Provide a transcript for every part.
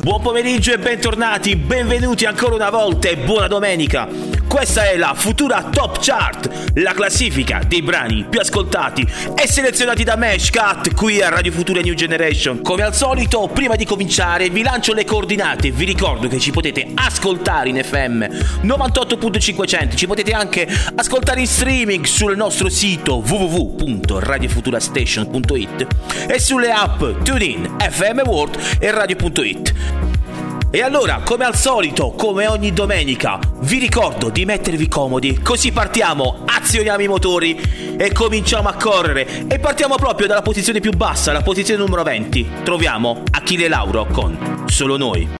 Buon pomeriggio e bentornati, benvenuti ancora una volta e buona domenica. Questa è la futura Top Chart, la classifica dei brani più ascoltati e selezionati da me, Cat, qui a Radio Futura New Generation. Come al solito, prima di cominciare, vi lancio le coordinate. Vi ricordo che ci potete ascoltare in FM 98.500, ci potete anche ascoltare in streaming sul nostro sito www.radiofuturastation.it e sulle app TuneIn, FM World e Radio.it. E allora, come al solito, come ogni domenica, vi ricordo di mettervi comodi, così partiamo, azioniamo i motori e cominciamo a correre. E partiamo proprio dalla posizione più bassa, la posizione numero 20. Troviamo Achille Lauro con Solo Noi.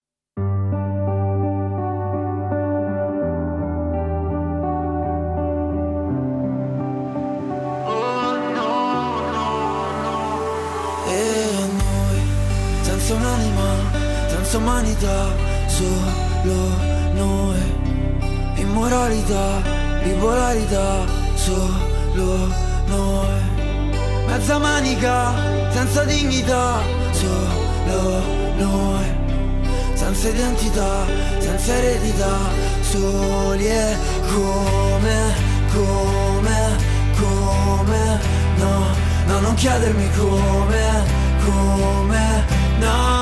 Umanità, solo noi. Immoralità, bipolarità, solo noi. Mezza manica, senza dignità, solo noi. Senza identità, senza eredità, soli e come, come, come, no, no, non chiedermi come, come, no.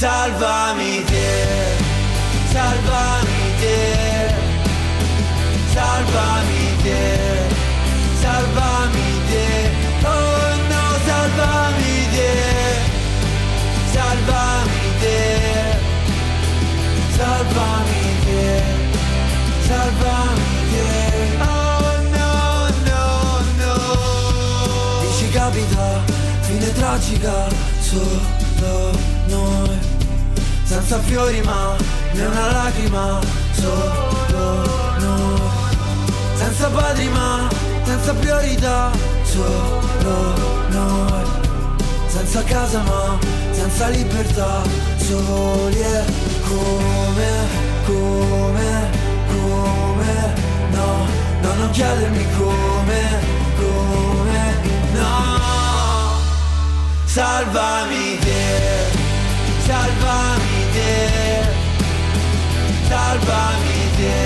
Salvami te, salvami te, salvami te, salvami te, oh no, salvami te, salvami te, salvami te, salvami te, oh no, no, no. Dici capita, fine tragica, solo noi senza fiori ma né una lacrima, solo noi. Senza padri ma senza priorità, solo noi. Senza casa ma senza libertà, soli e come, come, come, no, no, non chiedermi come, come, no. Salvami te, salvami te, salvami te,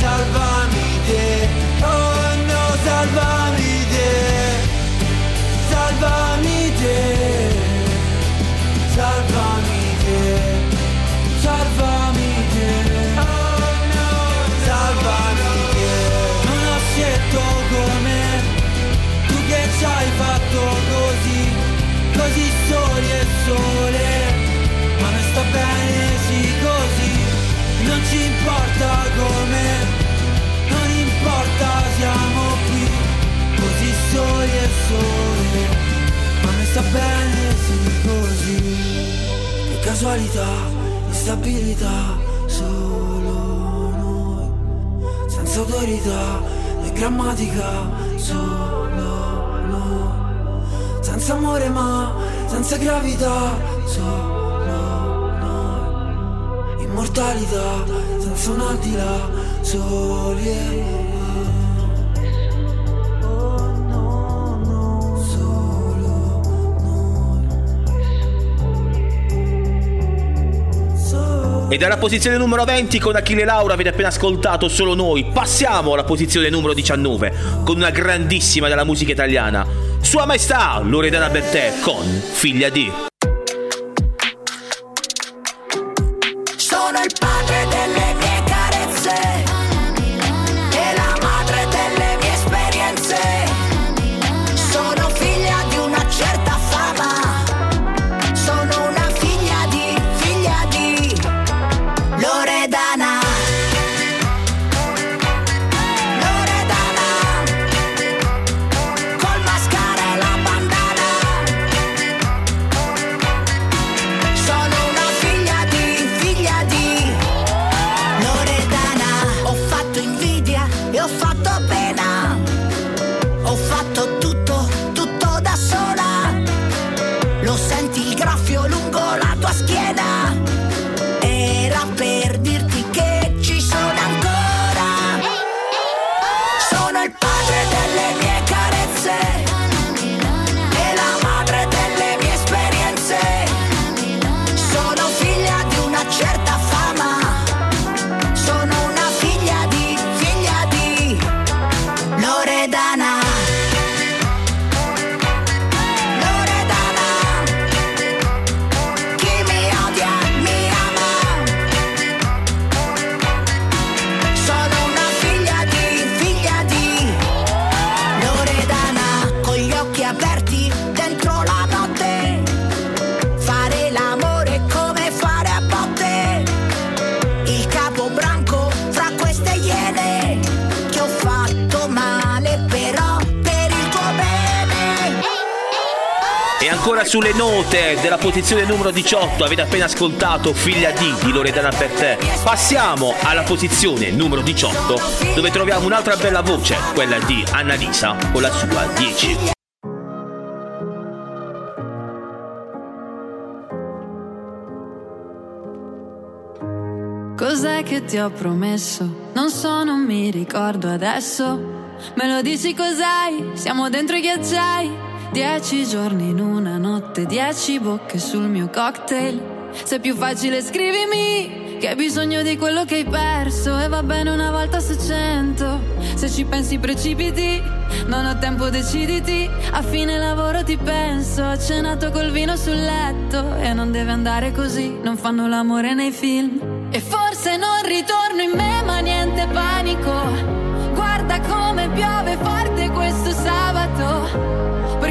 salvami te, oh no, salvami te, salvami te, salvami salvami salvami non ho scelto come tu che ci hai fatto così, così soli e sole bene sì così, non ci importa come, non importa siamo qui, così soli e sole, ma mi sta bene sì così, che casualità, instabilità, solo noi, senza autorità e grammatica, solo noi, senza amore ma senza gravità, solo immortalità senza un al di là soli e E dalla posizione numero 20 con Achille Laura avete appena ascoltato solo noi. Passiamo alla posizione numero 19 con una grandissima della musica italiana. Sua Maestà Loredana Bertè con Figlia di. Ancora sulle note della posizione numero 18 avete appena ascoltato Figlia di di Loredana per te. Passiamo alla posizione numero 18 dove troviamo un'altra bella voce, quella di Annalisa con la sua 10. Cos'è che ti ho promesso? Non so, non mi ricordo adesso. Me lo dici cos'hai? Siamo dentro i ghiacciai. Dieci giorni in una notte, dieci bocche sul mio cocktail. Se è più facile scrivimi che hai bisogno di quello che hai perso e va bene una volta su cento. Se ci pensi precipiti, non ho tempo deciditi. A fine lavoro ti penso, ho cenato col vino sul letto e non deve andare così, non fanno l'amore nei film. E forse non ritorno in me, ma niente panico. Guarda come piove forte questo sabato.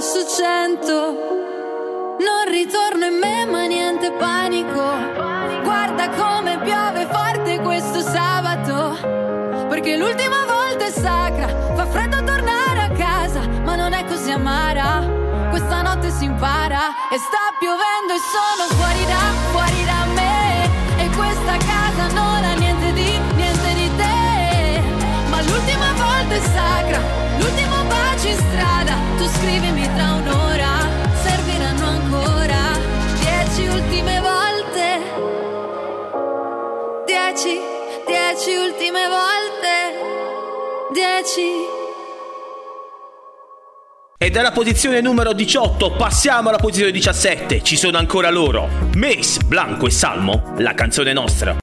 su cento. Non ritorno in me, ma niente panico. Guarda come piove forte questo sabato. Perché l'ultima volta è sacra, fa freddo tornare a casa, ma non è così amara. Questa notte si impara e sta piovendo e sono fuori da, fuori da me. E questa casa non ha niente di, niente di te. Ma l'ultima volta è sacra, l'ultimo bacio in strada. Tu scrivimi Dieci, dieci ultime volte. Dieci. E dalla posizione numero 18 passiamo alla posizione 17. Ci sono ancora loro. Mace, Blanco e Salmo, la canzone nostra.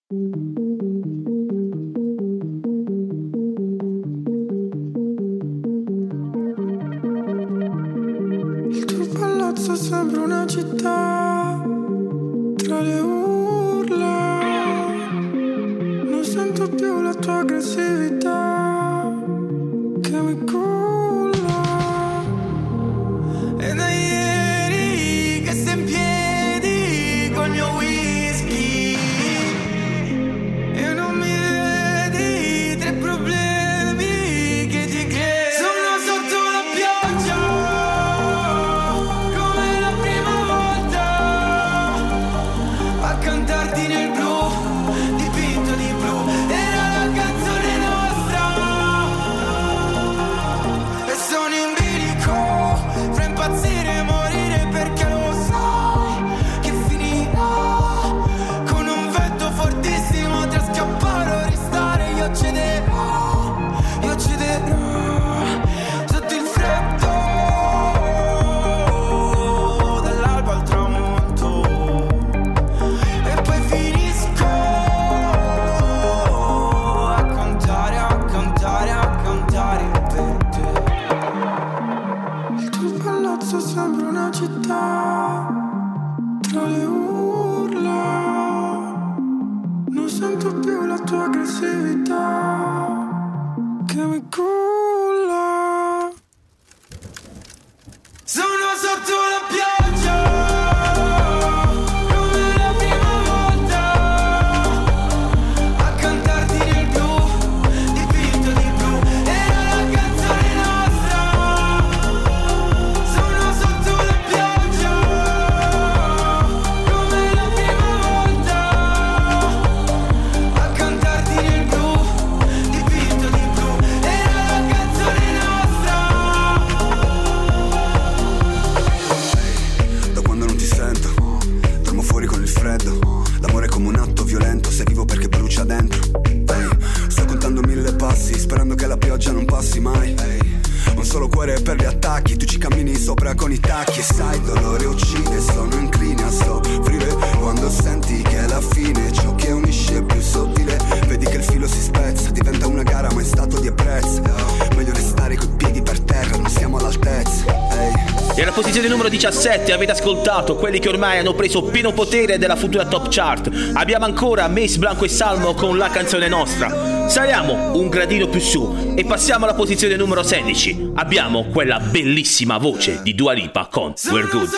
17 avete ascoltato quelli che ormai hanno preso pieno potere della futura top chart. Abbiamo ancora Mace Blanco e Salmo con la canzone nostra. Saliamo un gradino più su e passiamo alla posizione numero 16. Abbiamo quella bellissima voce di Dua Lipa con We're Good.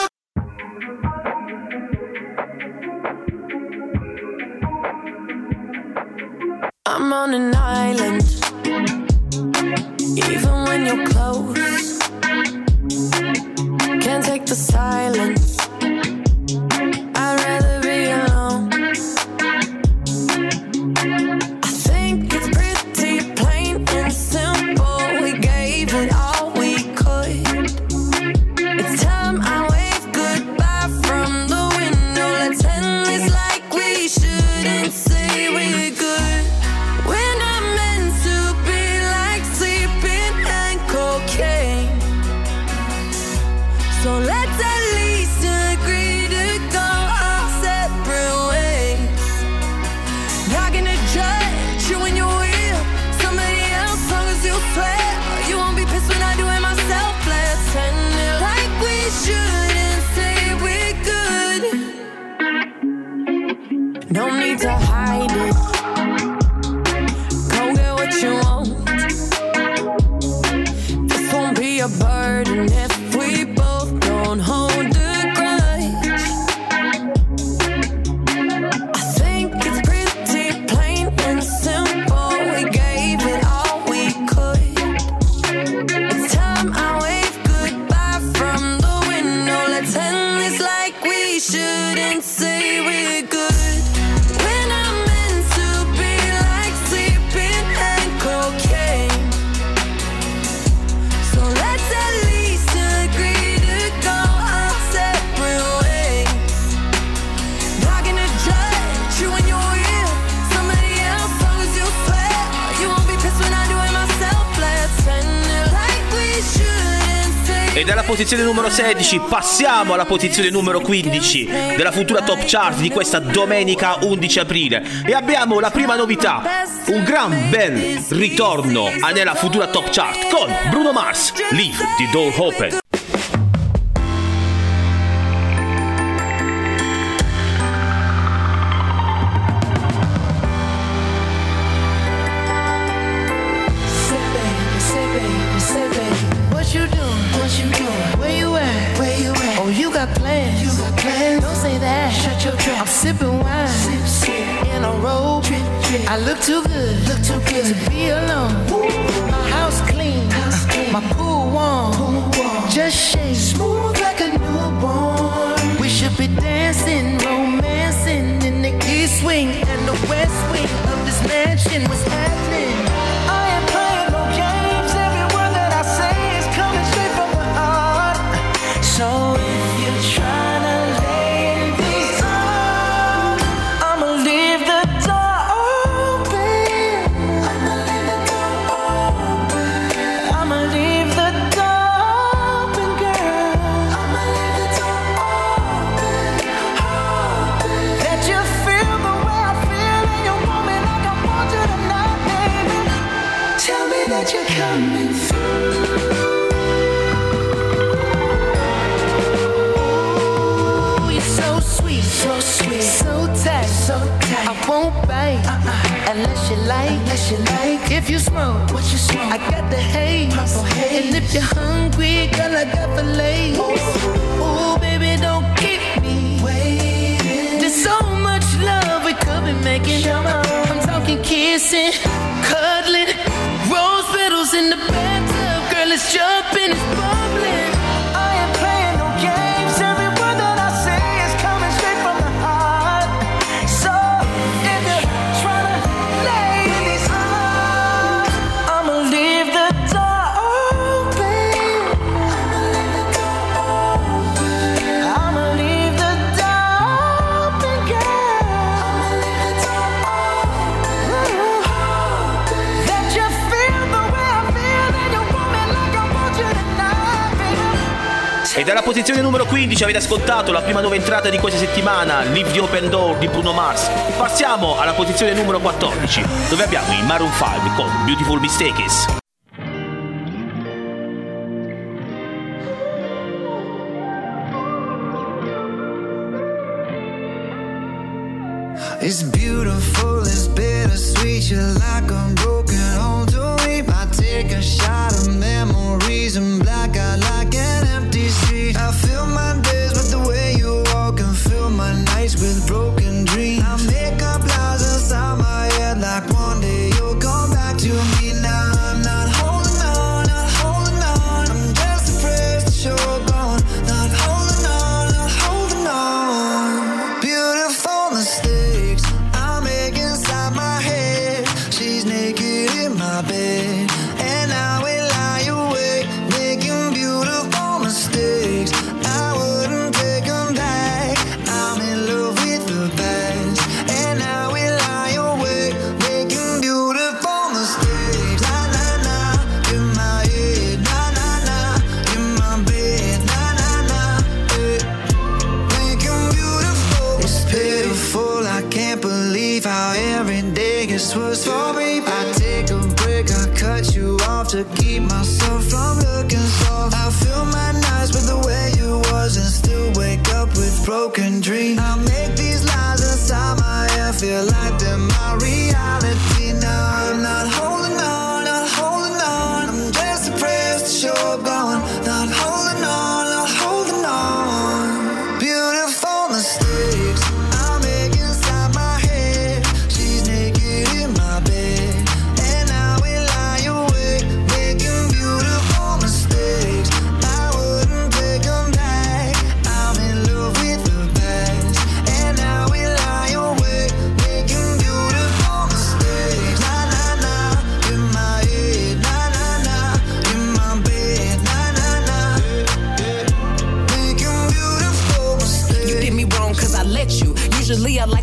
I'm on an island, Knocking posizione numero 16 passiamo alla posizione numero 15 della futura top chart di questa domenica 11 aprile e abbiamo la prima novità, un gran bel ritorno nella futura top chart con Bruno Mars, Leave the Door Open. Dancing, romancing in the east wing and the west wing of this mansion. What's happening? Unless you like, unless you like. If you smoke, what you smoke? I got the haze, purple haze. And if you're hungry, girl, I got fillets. Ooh, Ooh baby, don't keep me waiting. There's so much love we could be making. I'm talking kissing, cuddling, rose petals in the bathtub. Girl, it's jumping, it's bubbling. Dalla posizione numero 15 avete ascoltato la prima nuova entrata di questa settimana, Leave the Open Door di Bruno Mars. Passiamo alla posizione numero 14, dove abbiamo i Maroon 5 con Beautiful Mistakes. It's beautiful, it's bittersweet, you're like a broken home to me. I take a shot of memories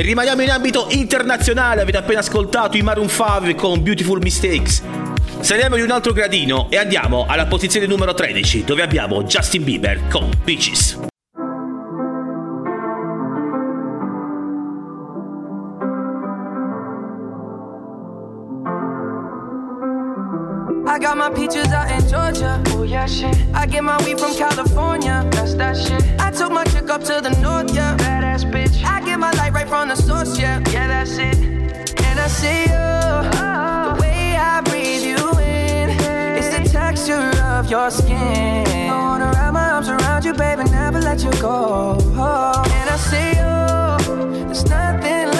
E rimaniamo in ambito internazionale, avete appena ascoltato i Maroon 5 con Beautiful Mistakes. Saliamo di un altro gradino e andiamo alla posizione numero 13 dove abbiamo Justin Bieber con Peaches. I got my peaches out in Georgia. Oh yeah, shit. I get my weed from California. That's that shit. I took my chick up to the north, yeah. Badass bitch. I get my light right from the source, yeah. Yeah, that's it. And I see you. Oh. The way I breathe you in. It's the texture of your skin. I wanna wrap my arms around you, baby, never let you go. And I see you. There's nothing like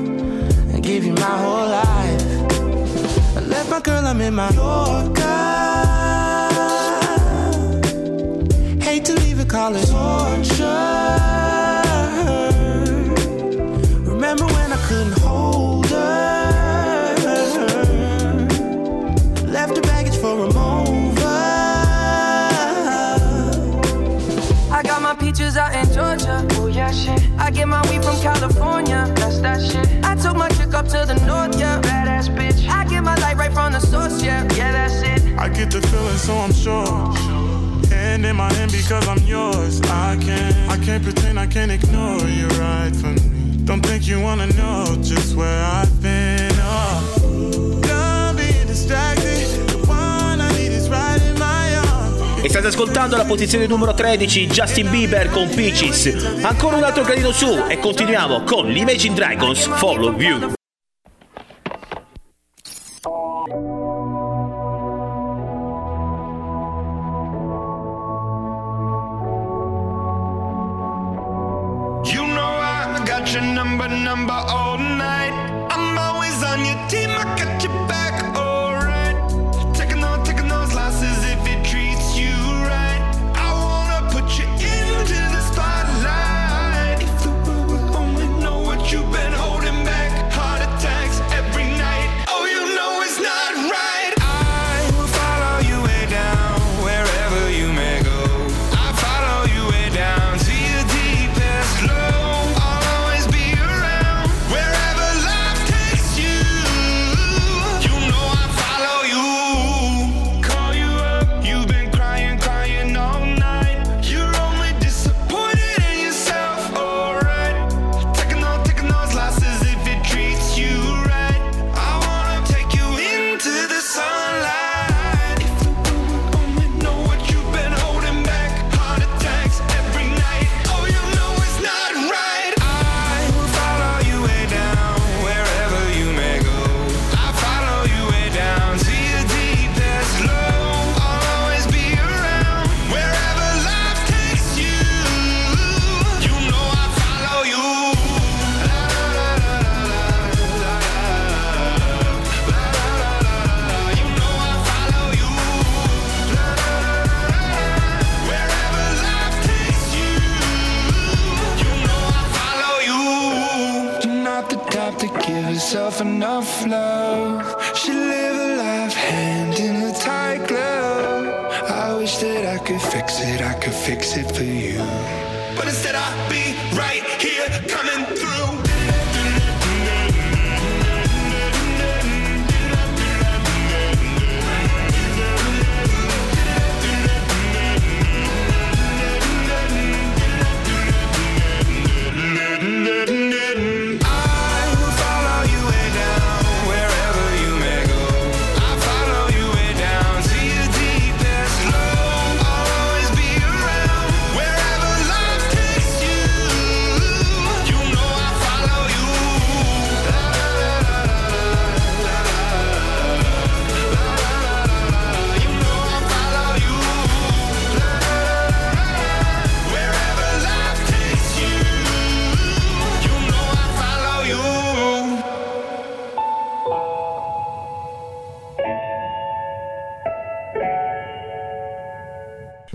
and give you my whole life. I left my girl, I'm in my Yorker. Hate to leave it, call it torture. Remember when I couldn't hold her? Left her baggage for a mover. I got my peaches out in Georgia. Oh yeah, shit. I get my weed from California. The north, yeah. Badass bitch. I get my light right from the source, yeah. Yeah, that's it. I get the feeling, so I'm sure. Hand in my hand because I'm yours. I can't, I can't pretend, I can't ignore you right from me. Don't think you wanna know just where I've been. Oh, done being distracted. The one I need is right in my arms. E state ascoltando la posizione numero 13 Justin Bieber con Peaches. Ancora un altro gradino su e continuiamo con l'Imagine Dragons Follow. You to give herself enough love. She live a life hand in a tight glove. I wish that I could fix it, I could fix it for you. But instead I'll be right here coming through.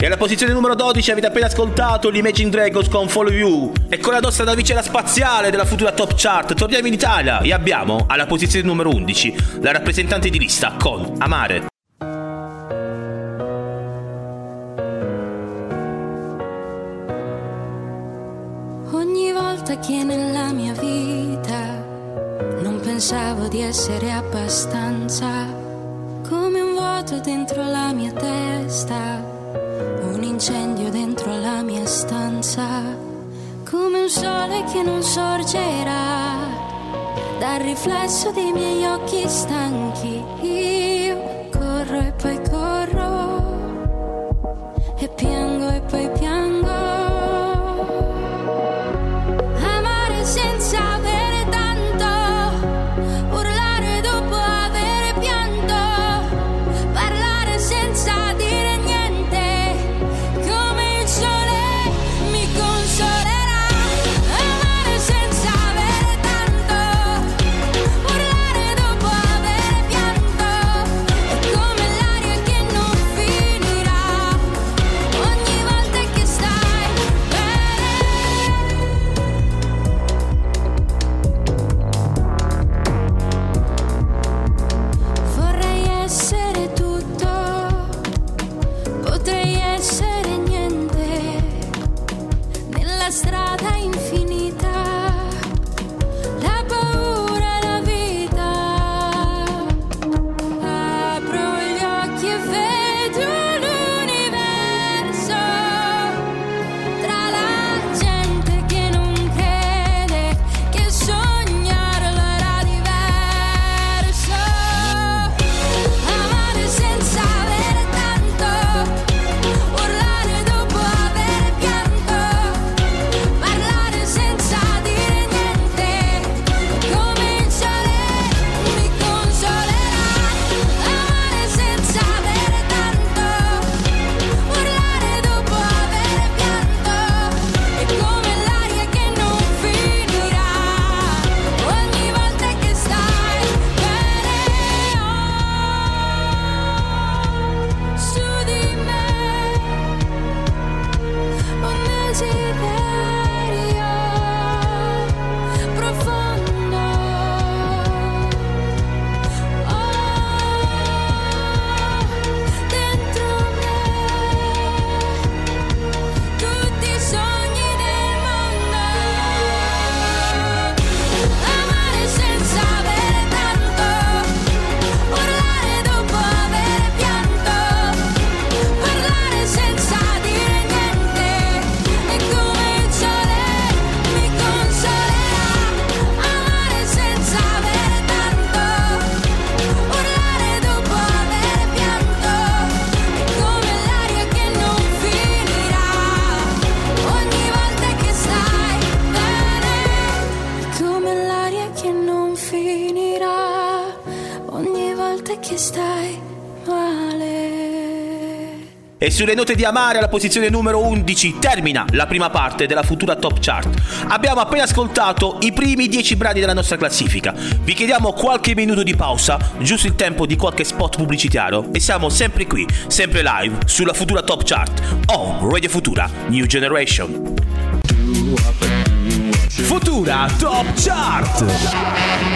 Alla posizione numero 12 avete appena ascoltato l'Imagine Dragons con Follow You. E con la nostra navicella spaziale della futura top chart torniamo in Italia e abbiamo alla posizione numero 11 la rappresentante di lista con Amare. Ogni volta che nella mia vita non pensavo di essere abbastanza, come un vuoto dentro la mia testa, incendio dentro la mia stanza, come un sole che non sorgerà dal riflesso dei miei occhi stanchi. E sulle note di amare alla posizione numero 11 termina la prima parte della futura top chart. Abbiamo appena ascoltato i primi 10 brani della nostra classifica. Vi chiediamo qualche minuto di pausa, giusto il tempo di qualche spot pubblicitario e siamo sempre qui, sempre live sulla futura top chart on Radio Futura New Generation. Futura Top Chart.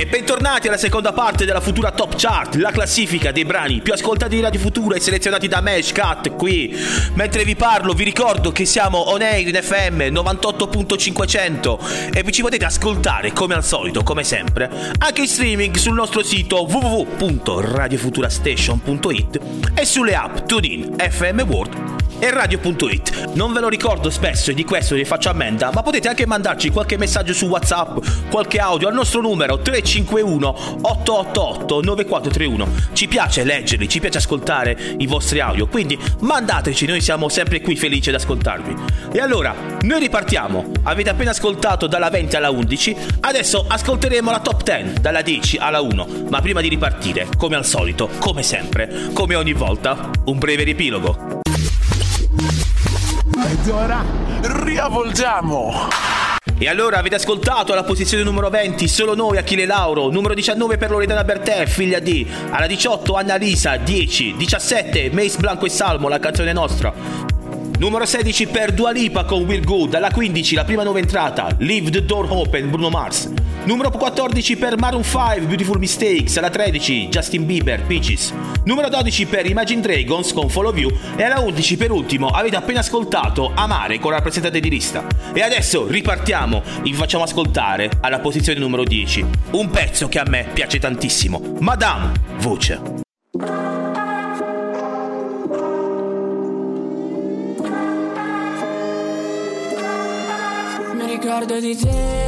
E bentornati alla seconda parte della futura Top Chart, la classifica dei brani più ascoltati di Radio Futura e selezionati da Mesh Cat qui. Mentre vi parlo vi ricordo che siamo on air in FM 98.500 e vi ci potete ascoltare come al solito, come sempre, anche in streaming sul nostro sito www.radiofuturastation.it e sulle app TuneIn, FM World e radio.it. Non ve lo ricordo spesso e di questo vi faccio ammenda, ma potete anche mandarci qualche messaggio su WhatsApp, qualche audio al nostro numero 351 888 9431. Ci piace leggerli, ci piace ascoltare i vostri audio, quindi mandateci, noi siamo sempre qui felici ad ascoltarvi. E allora, noi ripartiamo. Avete appena ascoltato dalla 20 alla 11, adesso ascolteremo la top 10 dalla 10 alla 1, ma prima di ripartire, come al solito, come sempre, come ogni volta, un breve riepilogo. Ed ora riavvolgiamo. E allora avete ascoltato alla posizione numero 20 Solo noi Achille Lauro, numero 19 per Loredana Bertè, figlia di, alla 18 Annalisa, 10, 17 Mace Blanco e Salmo, la canzone nostra. Numero 16 per Dua Lipa con Will Good, alla 15 la prima nuova entrata, Leave the Door Open, Bruno Mars. Numero 14 per Maroon 5, Beautiful Mistakes, alla 13 Justin Bieber, Peaches. Numero 12 per Imagine Dragons con Follow You e alla 11 per ultimo avete appena ascoltato Amare con la rappresentante di lista. E adesso ripartiamo e vi facciamo ascoltare alla posizione numero 10, un pezzo che a me piace tantissimo, Madame Voce. Mi ricordo di te.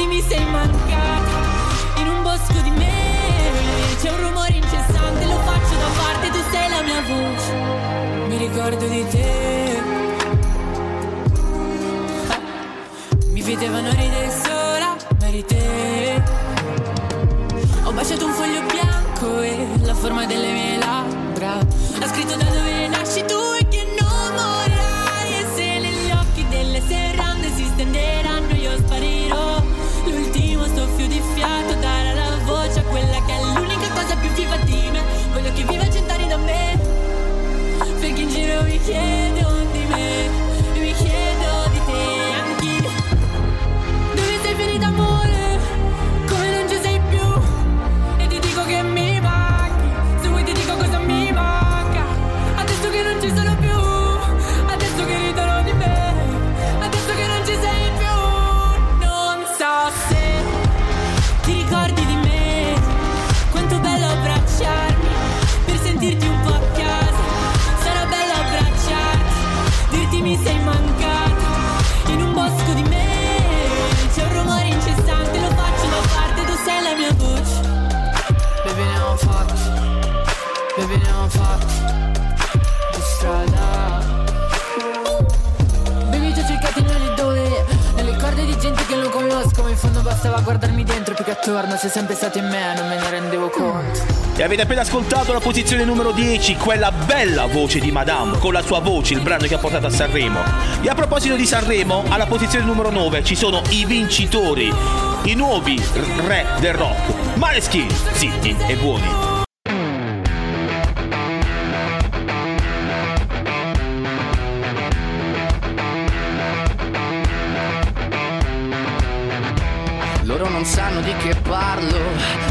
Dirti mi sei mancata. In un bosco di me. C'è un rumore incessante. Lo faccio da parte. Tu sei la mia voce. Mi ricordo di te. Mi vedevano ridere sola, ma eri te. Ho baciato un foglio bianco e la forma delle mie labbra. Ha scritto da yeah. Attorno sei sempre stato in me Non me ne rendevo conto E avete appena ascoltato la posizione numero 10, quella bella voce di Madame, con la sua voce, il brano che ha portato a Sanremo. E a proposito di Sanremo, alla posizione numero 9 ci sono i vincitori, i nuovi re del rock, Maneskin, zitti e buoni. Di che parlo.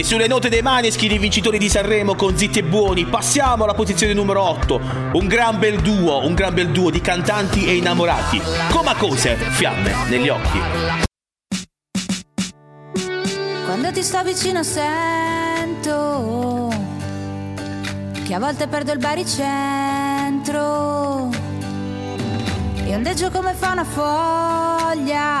E sulle note dei Maneskin, i vincitori di Sanremo con Zitti e Buoni, passiamo alla posizione numero 8. Un gran bel duo, un gran bel duo di cantanti e innamorati. Come cose, fiamme negli occhi. Quando ti sto vicino sento che a volte perdo il baricentro e ondeggio come fa una foglia,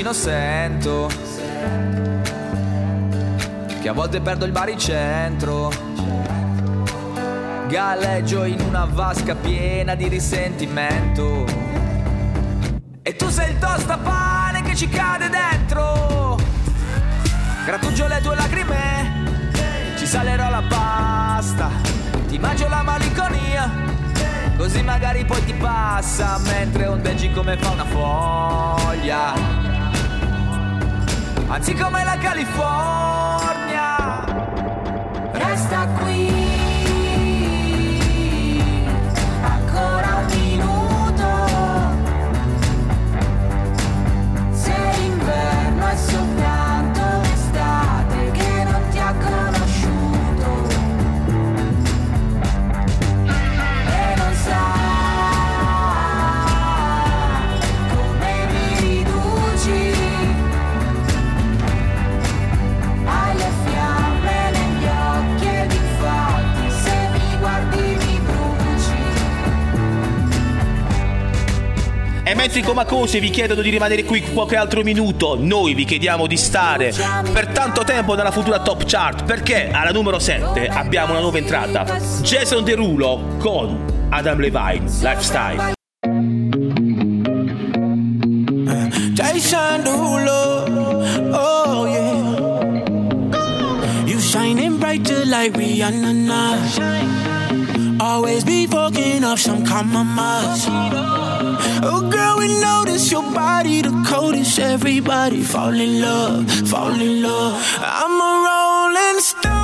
vicino sento che a volte perdo il baricentro. Galleggio in una vasca piena di risentimento. E tu sei il tostapane che ci cade dentro. Grattugio le tue lacrime, ci salerò la pasta. Ti mangio la malinconia, così magari poi ti passa mentre ondeggi come fa una foglia. Anzi come la California. E mentre i Comacose vi chiedono di rimanere qui qualche altro minuto, noi vi chiediamo di stare per tanto tempo nella futura top chart perché alla numero 7 abbiamo una nuova entrata. Jason Derulo con Adam Levine, Lifestyle. Jason Derulo, oh yeah. You shining brighter like Rihanna. Always be fucking up some compromise. Oh, girl, we notice your body the coldest. Everybody fall in love, fall in love. I'm a rolling stone.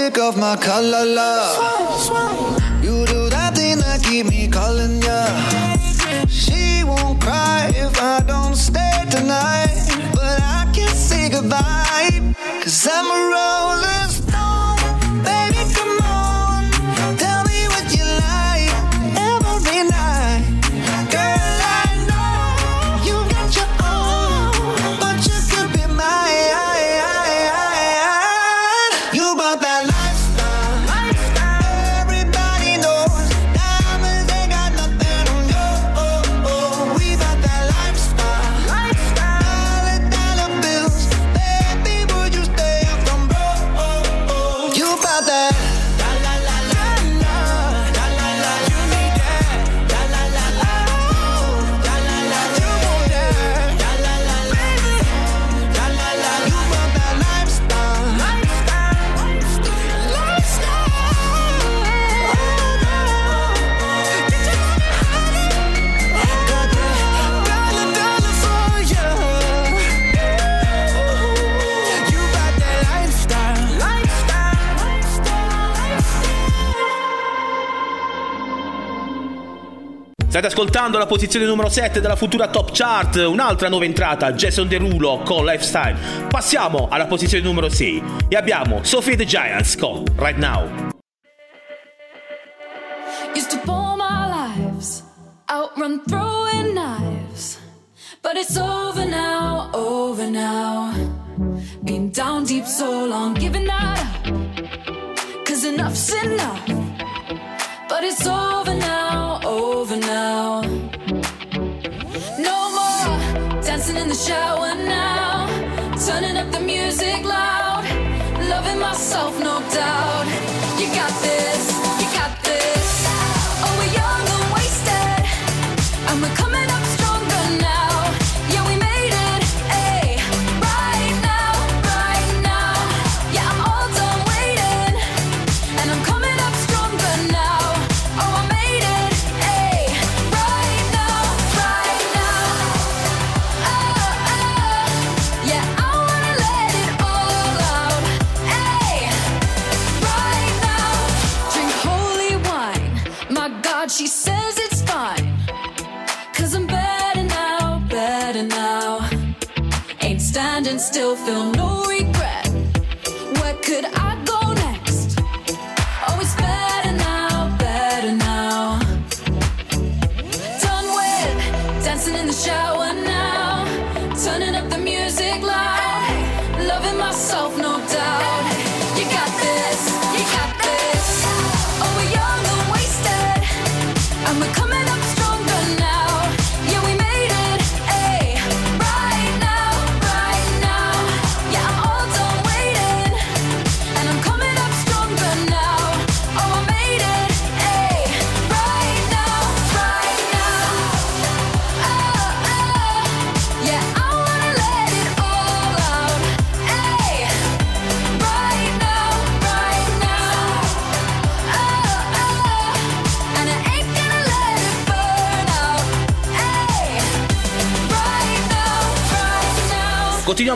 magic of my color love. State ascoltando la posizione numero 7 della futura top chart, un'altra nuova entrata, Jason Derulo con Lifestyle. Passiamo alla posizione numero 6 e abbiamo Sophie the Giants con Right Now. Used to pull my lives, outrun throwing knives, but it's over now, over now. Been down deep so long, giving up, cause enough's enough, but it's over. shower now, turning up the music loud, loving myself, no doubt. still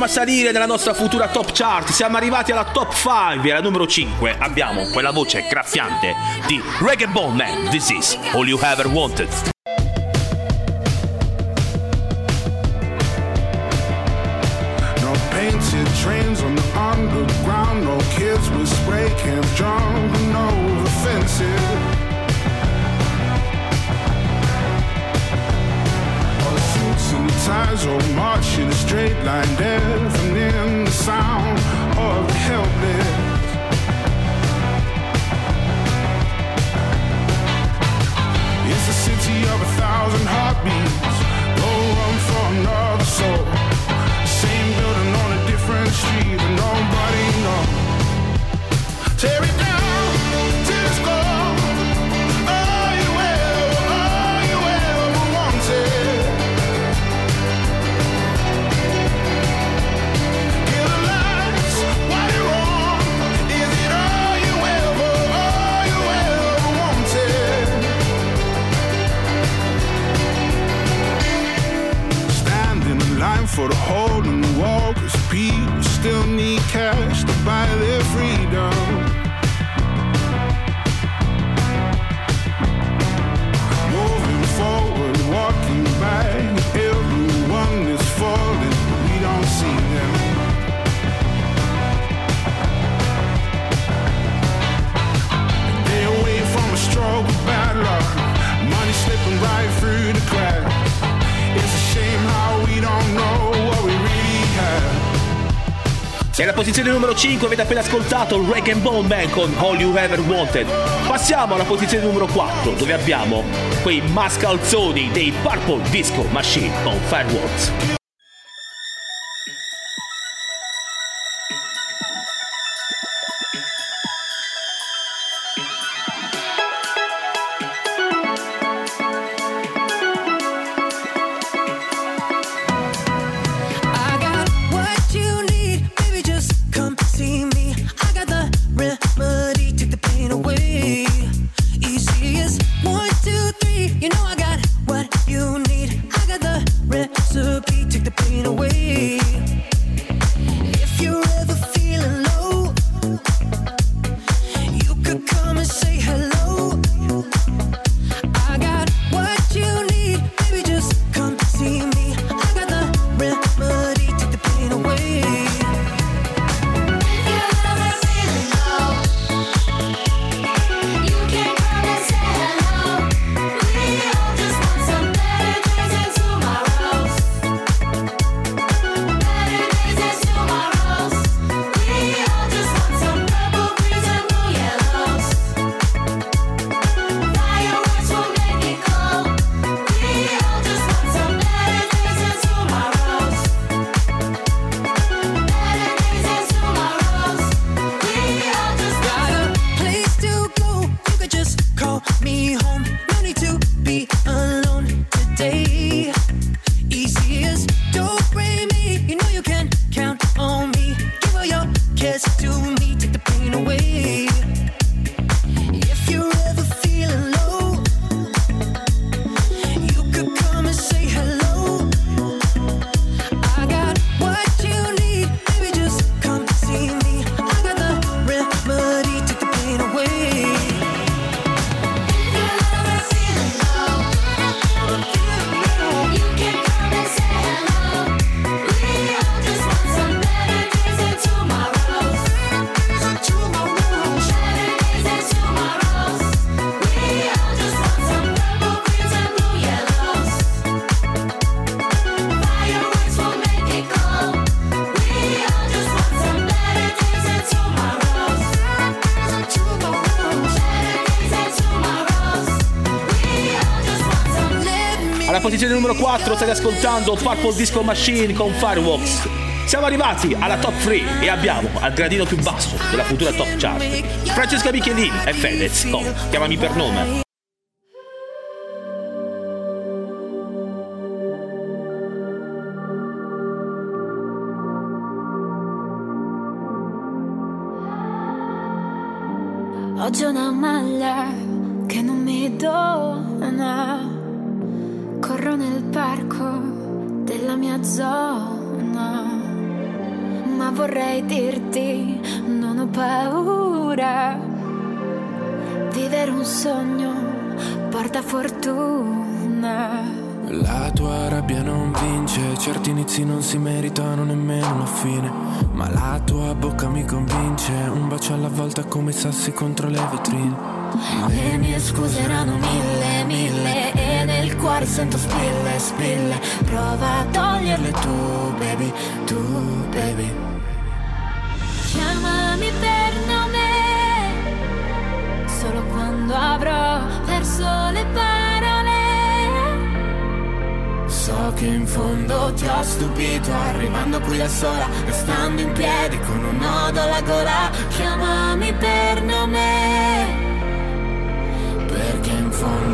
a salire nella nostra futura top chart. Siamo arrivati alla top 5 e alla numero 5 abbiamo quella voce graffiante di Reggae Ball Man. This is All You Ever Wanted. No painted trains on the underground. No kids with spray cans drunk, no offensive. All the the ties all march in a straight line. There 5 avete appena ascoltato Rag and Bone Man con All You Ever Wanted. Passiamo alla posizione numero 4 dove abbiamo quei mascalzoni dei Purple Disco Machine con Fireworks. 4 state ascoltando Purple Disco Machine con Fireworks. Siamo arrivati alla top 3 e abbiamo al gradino più basso della futura top chart Francesca Michelini e Fedez con Chiamami per nome. Mia zona. Ma vorrei dirti, non ho paura. Vivere un sogno porta fortuna. La tua rabbia non vince, certi inizi non si meritano nemmeno una fine. Ma la tua bocca mi convince, un bacio alla volta come i sassi contro le vetrine. Le mie scuse erano mille, mille E nel cuore sento spille, spille. Prova a toglierle tu, baby, tu, baby. Chiamami per nome. Solo quando avrò perso le parole. So che in fondo ti ho stupito, arrivando qui da sola, restando in piedi con un nodo alla gola. Chiamami per nome. Perché in fondo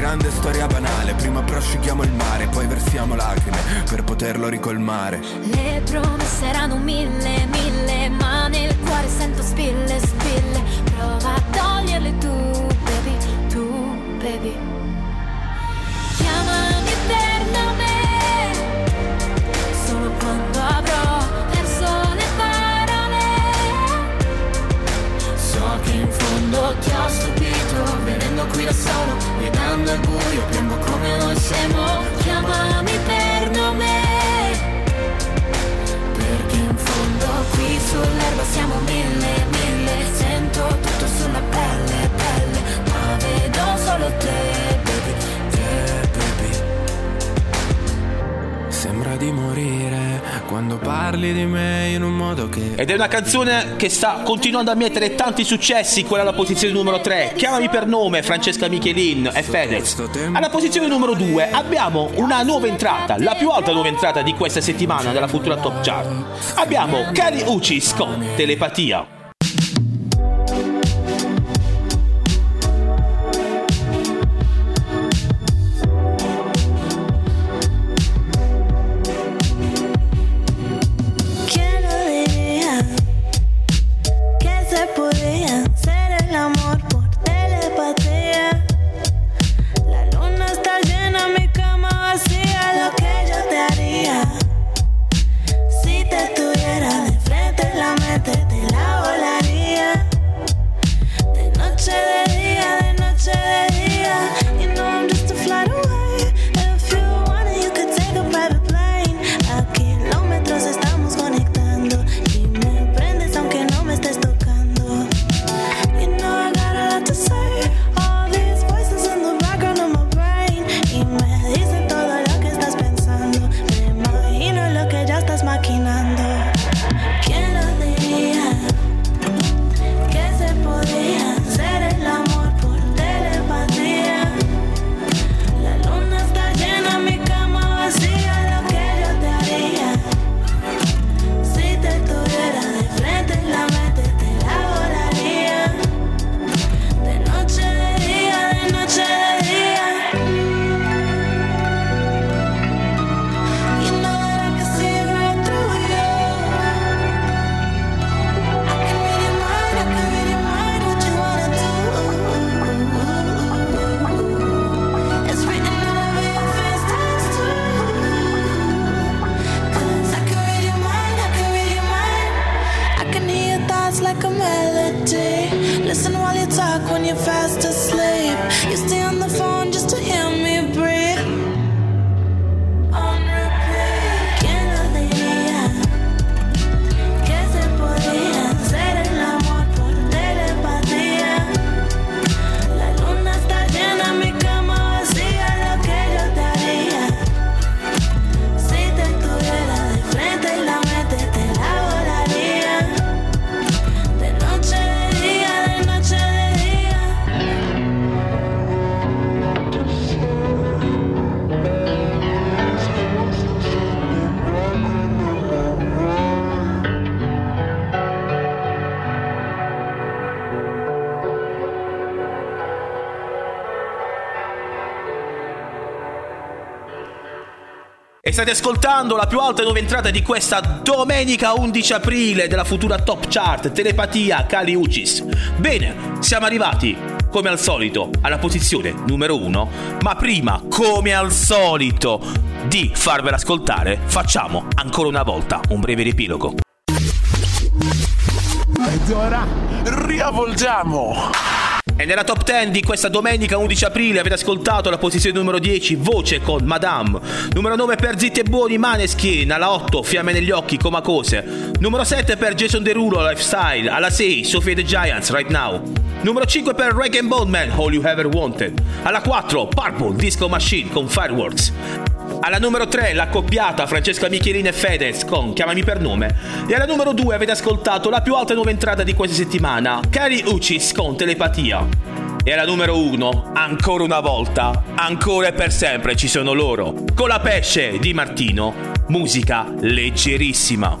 Grande storia banale Prima prosciughiamo il mare Poi versiamo lacrime Per poterlo ricolmare Le promesse erano mille, mille, ma nel cuore sento spille, spille. Prova a toglierle tu, baby, tu, baby. Chiamami per nome, solo quando avrò perso le parole. So che in fondo ti ho stupito, venendo qui da solo, gonna you quando parli di me in un modo che Ed è una canzone che sta continuando a mettere tanti successi, quella alla posizione numero 3. Chiamami per nome, Francesca Michelin e Fedez. Alla posizione numero 2 abbiamo una nuova entrata, la più alta nuova entrata di questa settimana della futura Top Chart. Abbiamo Kali Uchis con Telepatia. State ascoltando la più alta nuova entrata di questa domenica 11 aprile della futura Top Chart, Telepatia Kali Uchis. Bene, siamo arrivati, come al solito, alla posizione numero 1, ma prima, come al solito, di farvela ascoltare, facciamo ancora una volta un breve riepilogo. Ed ora riavvolgiamo. E nella top 10 di questa domenica 11 aprile. Avete ascoltato la posizione numero 10 Voce con Madame. Numero 9 per Zitti e Buoni Maneskin. Alla 8 Fiamme negli occhi Comacose. Numero 7 per Jason Derulo Lifestyle. Alla 6 Sophie the Giants Right Now. Numero 5 per Rag Baldman All You Ever Wanted. Alla 4 Purple Disco Machine con Fireworks alla numero 3 l'accoppiata Francesca Michelin e Fedez con Chiamami per nome. E alla numero 2 avete ascoltato la più alta nuova entrata di questa settimana, Cari Uchis con Telepatia. E alla numero uno, ancora una volta, ancora e per sempre ci sono loro. Con la pesce di Martino, musica leggerissima.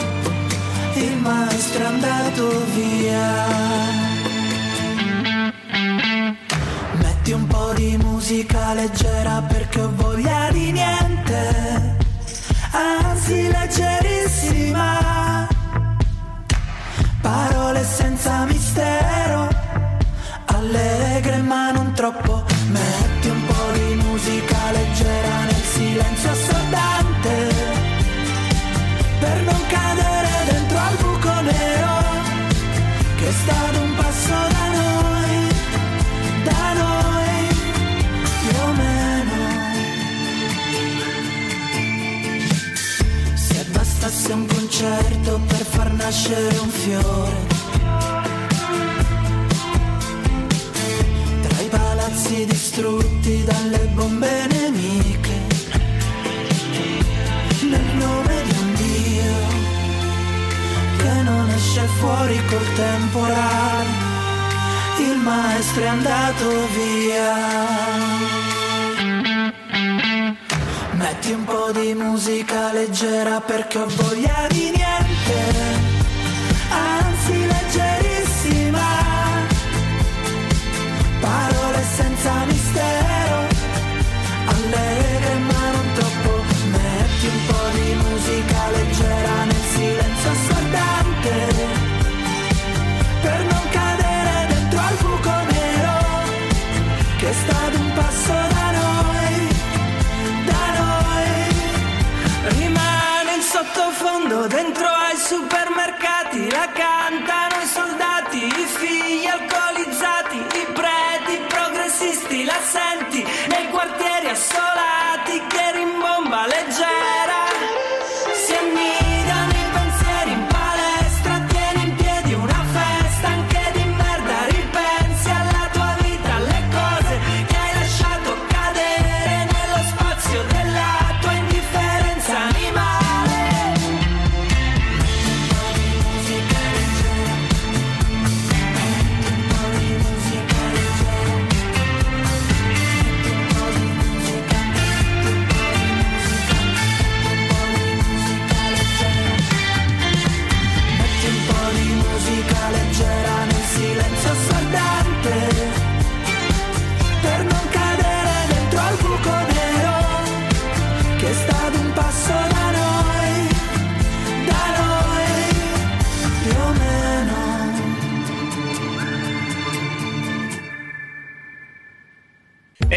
il maestro è andato via. Metti un po' di musica leggera perché ho voglia di niente, anzi leggerissima. Parole senza mistero, allegre ma non troppo. Metti è stato un passo da noi, da noi più o meno. Se bastasse un concerto per far nascere un fiore. Tra i palazzi distrutti dalle bombe nemiche fuori col temporale. Il maestro è andato via. Metti un po' di musica leggera perché ho voglia di niente, dentro ai supermercati, la cantano i soldati, i figli alcolizzati, i preti progressisti, la senti nei quartieri assolati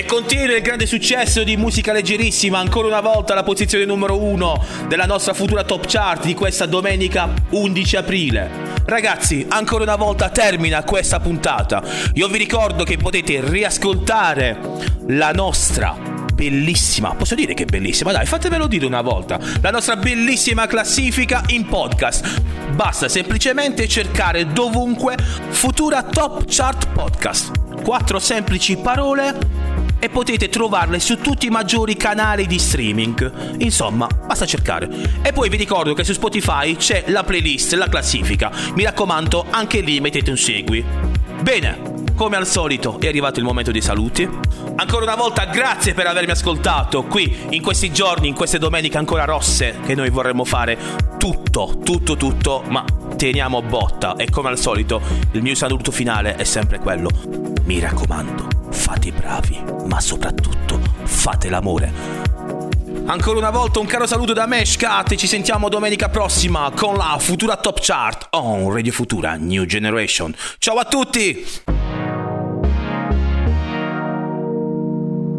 E continua il grande successo di musica leggerissima, ancora una volta la posizione numero uno della nostra futura top chart di questa domenica 11 aprile. Ragazzi, ancora una volta termina questa puntata. Io vi ricordo che potete riascoltare la nostra bellissima, posso dire che è bellissima, dai, fatemelo dire una volta, la nostra bellissima classifica in podcast. Basta semplicemente cercare dovunque Futura Top Chart Podcast. Quattro semplici parole e potete trovarle su tutti i maggiori canali di streaming. Insomma, basta cercare. E poi vi ricordo che su Spotify c'è la playlist, la classifica. Mi raccomando, anche lì mettete un segui. Bene, come al solito è arrivato il momento dei saluti. Ancora una volta grazie per avermi ascoltato qui in questi giorni, in queste domeniche ancora rosse che noi vorremmo fare tutto, tutto, tutto, ma teniamo botta e come al solito il mio saluto finale è sempre quello. Mi raccomando, fate i bravi, ma soprattutto fate l'amore. Ancora una volta un caro saluto da me, Scat, e ci sentiamo domenica prossima con la futura Top Chart on Radio Futura New Generation. Ciao a tutti!